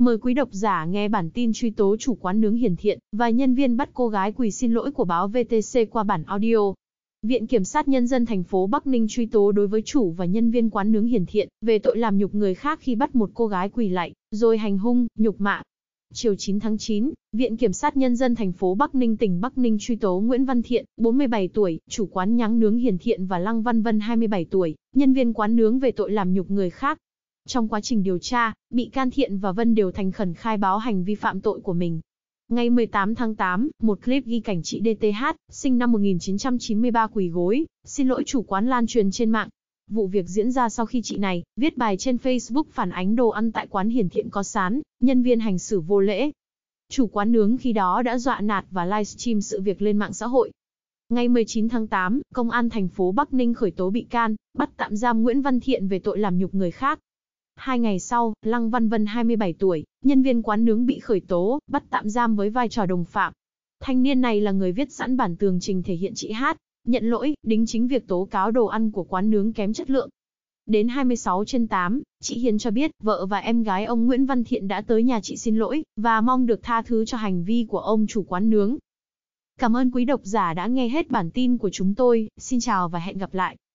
Mời quý độc giả nghe bản tin truy tố chủ quán nướng hiền thiện và nhân viên bắt cô gái quỳ xin lỗi của báo VTC qua bản audio. Viện Kiểm sát Nhân dân thành phố Bắc Ninh truy tố đối với chủ và nhân viên quán nướng hiền thiện về tội làm nhục người khác khi bắt một cô gái quỳ lạy, rồi hành hung, nhục mạ. Chiều 9 tháng 9, Viện Kiểm sát Nhân dân thành phố Bắc Ninh tỉnh Bắc Ninh truy tố Nguyễn Văn Thiện, 47 tuổi, chủ quán nháng nướng hiền thiện và Lăng Văn Vân 27 tuổi, nhân viên quán nướng về tội làm nhục người khác. Trong quá trình điều tra, bị can Thiện và Vân đều thành khẩn khai báo hành vi phạm tội của mình. Ngày 18 tháng 8, một clip ghi cảnh chị DTH, sinh năm 1993 quỳ gối, xin lỗi chủ quán lan truyền trên mạng. Vụ việc diễn ra sau khi chị này viết bài trên Facebook phản ánh đồ ăn tại quán hiển thiện có sán, nhân viên hành xử vô lễ. Chủ quán nướng khi đó đã dọa nạt và livestream sự việc lên mạng xã hội. Ngày 19 tháng 8, Công an thành phố Bắc Ninh khởi tố bị can, bắt tạm giam Nguyễn Văn Thiện về tội làm nhục người khác. Hai ngày sau, Lăng Văn Vân 27 tuổi, nhân viên quán nướng bị khởi tố, bắt tạm giam với vai trò đồng phạm. Thanh niên này là người viết sẵn bản tường trình thể hiện chị Hát, nhận lỗi, đính chính việc tố cáo đồ ăn của quán nướng kém chất lượng. Đến 26 trên 8, chị Hiền cho biết, vợ và em gái ông Nguyễn Văn Thiện đã tới nhà chị xin lỗi, và mong được tha thứ cho hành vi của ông chủ quán nướng. Cảm ơn quý độc giả đã nghe hết bản tin của chúng tôi, xin chào và hẹn gặp lại.